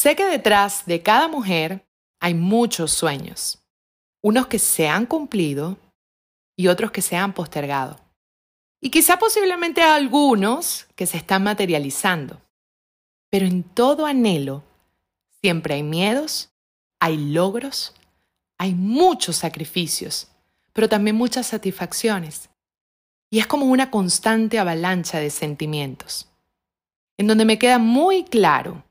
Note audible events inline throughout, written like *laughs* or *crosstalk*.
Sé que detrás de cada mujer hay muchos sueños, unos que se han cumplido y otros que se han postergado. Y quizá posiblemente algunos que se están materializando. Pero en todo anhelo siempre hay miedos, hay logros, hay muchos sacrificios, pero también muchas satisfacciones. Y es como una constante avalancha de sentimientos, en donde me queda muy claro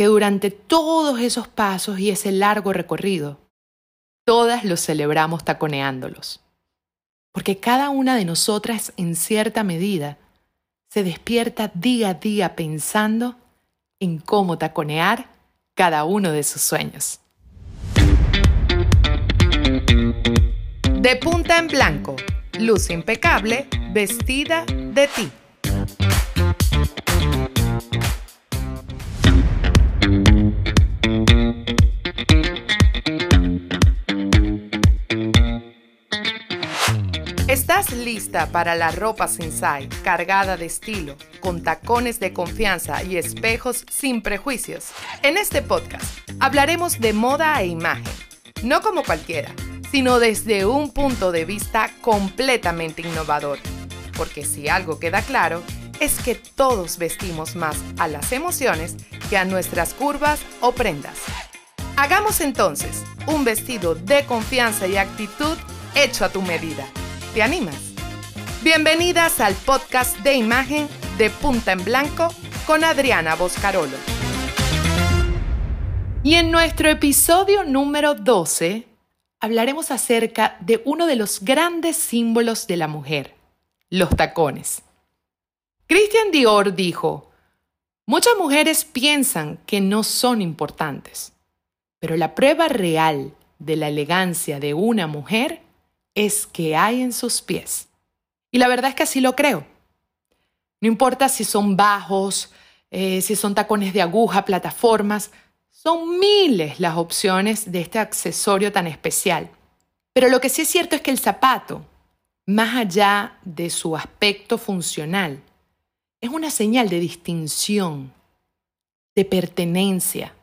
que durante todos esos pasos y ese largo recorrido, todas los celebramos taconeándolos. Porque cada una de nosotras, en cierta medida, se despierta día a día pensando en cómo taconear cada uno de sus sueños. De punta en blanco, luz impecable, vestida de ti. Para la ropa sensai, cargada de estilo, con tacones de confianza y espejos sin prejuicios? En este podcast hablaremos de moda e imagen, no como cualquiera, sino desde un punto de vista completamente innovador. Porque si algo queda claro, es que todos vestimos más a las emociones que a nuestras curvas o prendas. Hagamos entonces un vestido de confianza y actitud hecho a tu medida. ¿Te animas? Bienvenidas al podcast de imagen de Punta en Blanco con Adriana Boscarolo. Y en nuestro episodio número 12 hablaremos acerca de uno de los grandes símbolos de la mujer, los tacones. Christian Dior dijo, muchas mujeres piensan que no son importantes, pero la prueba real de la elegancia de una mujer es que hay en sus pies. Y la verdad es que así lo creo. No importa si son bajos, eh, si son tacones de aguja, plataformas, son miles las opciones de este accesorio tan especial. Pero lo que sí es cierto es que el zapato, más allá de su aspecto funcional, es una señal de distinción, de pertenencia,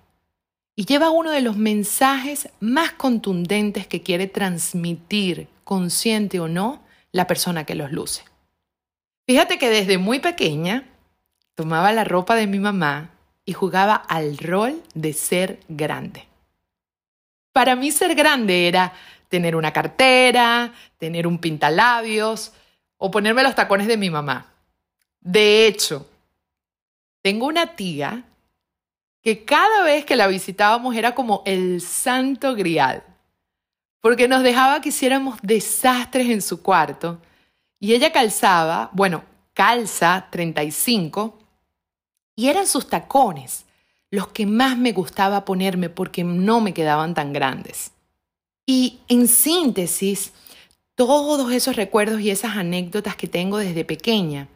y lleva uno de los mensajes más contundentes que quiere transmitir consciente o no, la persona que los luce. Fíjate que desde muy pequeña tomaba la ropa de mi mamá y jugaba al rol de ser grande. Para mí ser grande era tener una cartera, tener un pintalabios o ponerme los tacones de mi mamá. De hecho, tengo una tía que cada vez que la visitábamos era como el santo grial porque nos dejaba que hiciéramos desastres en su cuarto y ella calzaba, bueno, calza 35 y eran sus tacones los que más me gustaba ponerme porque no me quedaban tan grandes. Y en síntesis, todos esos recuerdos y esas anécdotas que tengo desde pequeña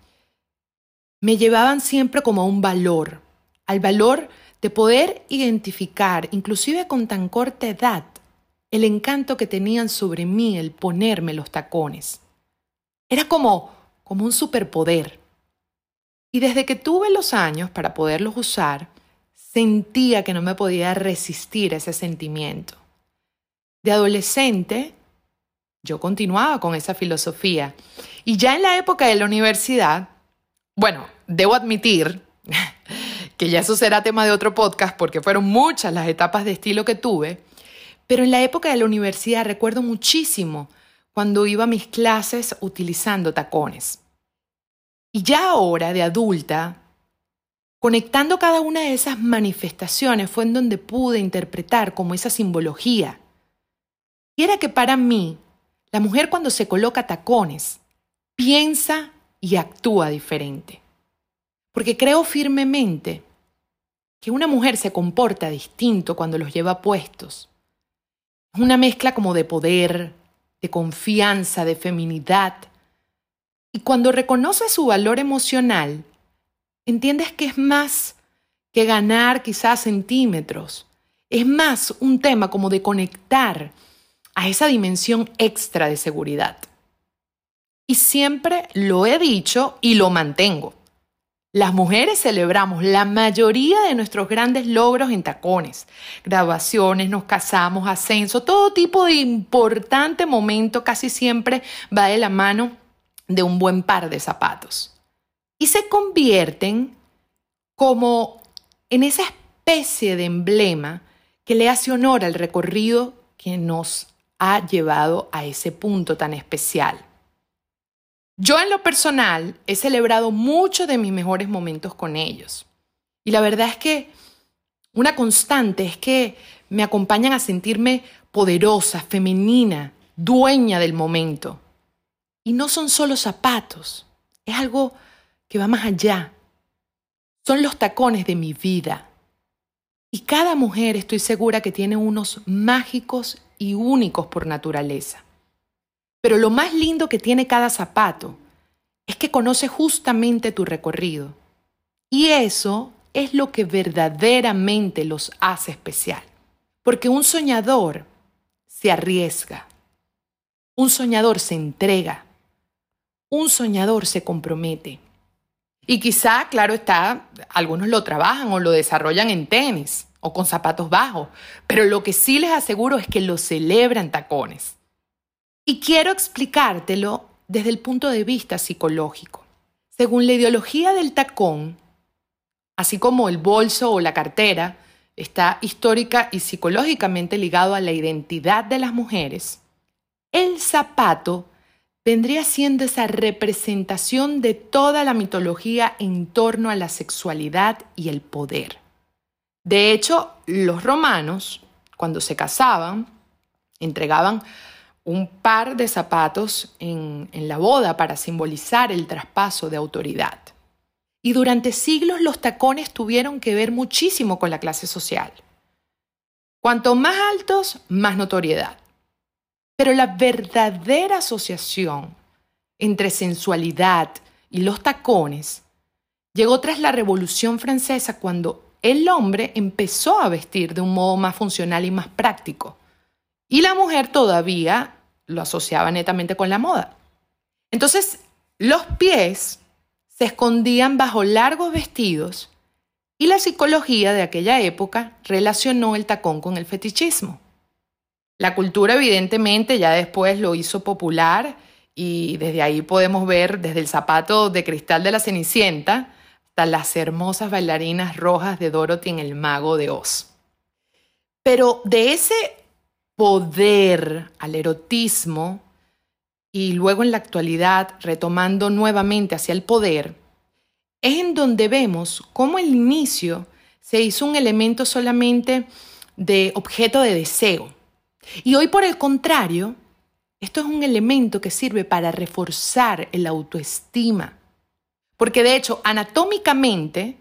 me llevaban siempre como a un valor, al valor de poder identificar, inclusive con tan corta edad, el encanto que tenían sobre mí el ponerme los tacones. Era como, como un superpoder. Y desde que tuve los años para poderlos usar, sentía que no me podía resistir a ese sentimiento. De adolescente, yo continuaba con esa filosofía. Y ya en la época de la universidad, bueno, debo admitir *laughs* que ya eso será tema de otro podcast porque fueron muchas las etapas de estilo que tuve, pero en la época de la universidad recuerdo muchísimo cuando iba a mis clases utilizando tacones. Y ya ahora, de adulta, conectando cada una de esas manifestaciones fue en donde pude interpretar como esa simbología. Y era que para mí, la mujer cuando se coloca tacones, piensa y actúa diferente. Porque creo firmemente que una mujer se comporta distinto cuando los lleva puestos es una mezcla como de poder, de confianza, de feminidad. Y cuando reconoces su valor emocional, entiendes que es más que ganar quizás centímetros. Es más un tema como de conectar a esa dimensión extra de seguridad. Y siempre lo he dicho y lo mantengo. Las mujeres celebramos la mayoría de nuestros grandes logros en tacones. Graduaciones, nos casamos, ascenso, todo tipo de importante momento casi siempre va de la mano de un buen par de zapatos. Y se convierten como en esa especie de emblema que le hace honor al recorrido que nos ha llevado a ese punto tan especial. Yo en lo personal he celebrado muchos de mis mejores momentos con ellos. Y la verdad es que una constante es que me acompañan a sentirme poderosa, femenina, dueña del momento. Y no son solo zapatos, es algo que va más allá. Son los tacones de mi vida. Y cada mujer estoy segura que tiene unos mágicos y únicos por naturaleza. Pero lo más lindo que tiene cada zapato es que conoce justamente tu recorrido. Y eso es lo que verdaderamente los hace especial. Porque un soñador se arriesga. Un soñador se entrega. Un soñador se compromete. Y quizá, claro está, algunos lo trabajan o lo desarrollan en tenis o con zapatos bajos, pero lo que sí les aseguro es que lo celebran tacones. Y quiero explicártelo desde el punto de vista psicológico. Según la ideología del tacón, así como el bolso o la cartera está histórica y psicológicamente ligado a la identidad de las mujeres, el zapato vendría siendo esa representación de toda la mitología en torno a la sexualidad y el poder. De hecho, los romanos, cuando se casaban, entregaban un par de zapatos en, la boda para simbolizar el traspaso de autoridad. Y durante siglos los tacones tuvieron que ver muchísimo con la clase social. Cuanto más altos, más notoriedad. Pero la verdadera asociación entre sensualidad y los tacones llegó tras la Revolución Francesa cuando el hombre empezó a vestir de un modo más funcional y más práctico. Y la mujer todavía lo asociaba netamente con la moda. Entonces, los pies se escondían bajo largos vestidos y la psicología de aquella época relacionó el tacón con el fetichismo. La cultura evidentemente ya después lo hizo popular y desde ahí podemos ver desde el zapato de cristal de la Cenicienta hasta las hermosas bailarinas rojas de Dorothy en El Mago de Oz. Pero de ese poder al erotismo y luego en la actualidad retomando nuevamente hacia el poder, es en donde vemos cómo el inicio se hizo un elemento solamente de objeto de deseo. Y hoy por el contrario, esto es un elemento que sirve para reforzar el autoestima. Porque de hecho, anatómicamente,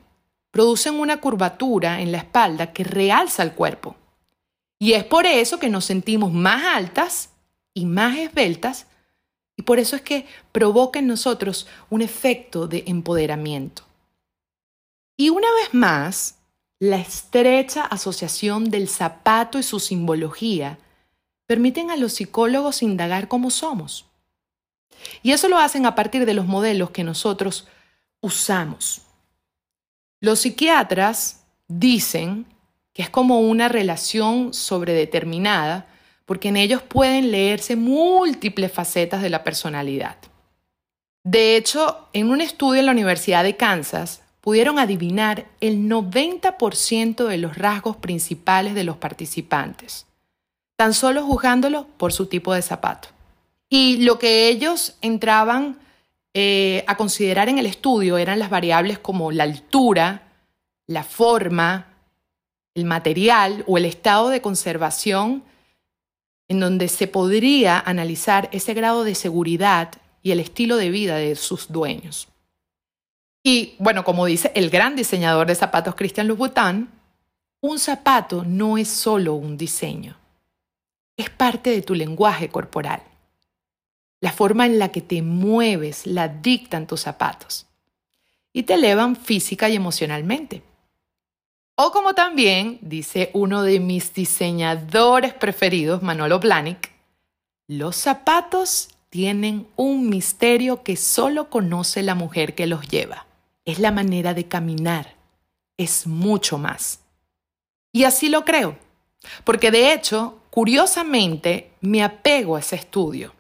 producen una curvatura en la espalda que realza el cuerpo. Y es por eso que nos sentimos más altas y más esbeltas y por eso es que provoca en nosotros un efecto de empoderamiento. Y una vez más, la estrecha asociación del zapato y su simbología permiten a los psicólogos indagar cómo somos. Y eso lo hacen a partir de los modelos que nosotros usamos. Los psiquiatras dicen que es como una relación sobredeterminada, porque en ellos pueden leerse múltiples facetas de la personalidad. De hecho, en un estudio en la Universidad de Kansas, pudieron adivinar el 90% de los rasgos principales de los participantes, tan solo juzgándolo por su tipo de zapato. Y lo que ellos entraban eh, a considerar en el estudio eran las variables como la altura, la forma, el material o el estado de conservación en donde se podría analizar ese grado de seguridad y el estilo de vida de sus dueños. Y bueno, como dice el gran diseñador de zapatos Christian Louboutin, un zapato no es solo un diseño, es parte de tu lenguaje corporal. La forma en la que te mueves la dictan tus zapatos y te elevan física y emocionalmente. O como también dice uno de mis diseñadores preferidos, Manolo Blahnik, los zapatos tienen un misterio que solo conoce la mujer que los lleva. es la manera de caminar, es mucho más. Y así lo creo, porque de hecho, curiosamente, me apego a ese estudio,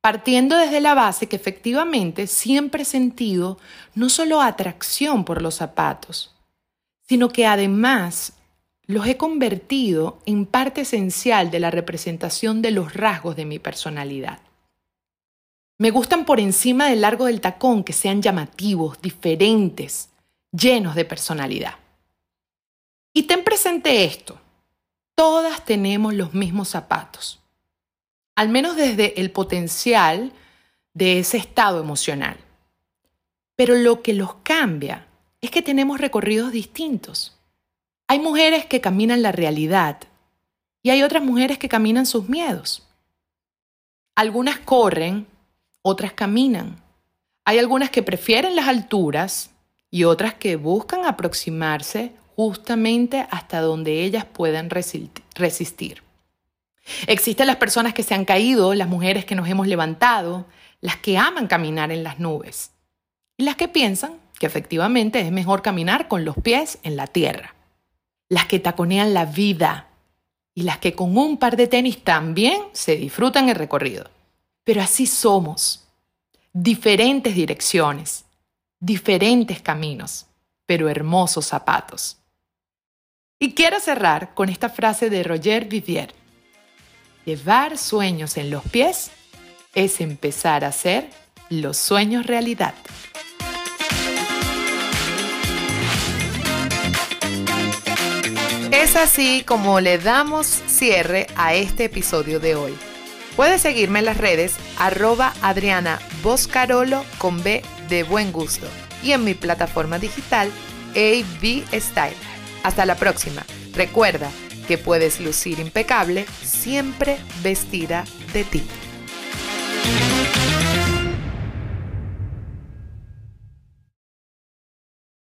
partiendo desde la base que efectivamente siempre he sentido no solo atracción por los zapatos, sino que además los he convertido en parte esencial de la representación de los rasgos de mi personalidad. Me gustan por encima del largo del tacón que sean llamativos, diferentes, llenos de personalidad. Y ten presente esto, todas tenemos los mismos zapatos, al menos desde el potencial de ese estado emocional. Pero lo que los cambia es que tenemos recorridos distintos. Hay mujeres que caminan la realidad y hay otras mujeres que caminan sus miedos. Algunas corren, otras caminan. Hay algunas que prefieren las alturas y otras que buscan aproximarse justamente hasta donde ellas puedan resistir. Existen las personas que se han caído, las mujeres que nos hemos levantado, las que aman caminar en las nubes y las que piensan que efectivamente es mejor caminar con los pies en la tierra las que taconean la vida y las que con un par de tenis también se disfrutan el recorrido. Pero así somos, diferentes direcciones, diferentes caminos, pero hermosos zapatos. Y quiero cerrar con esta frase de Roger Vivier. Llevar sueños en los pies es empezar a hacer los sueños realidad. Es así como le damos cierre a este episodio de hoy. Puedes seguirme en las redes arroba Adriana Boscarolo con B de buen gusto y en mi plataforma digital AB Style. Hasta la próxima. Recuerda que puedes lucir impecable siempre vestida de ti.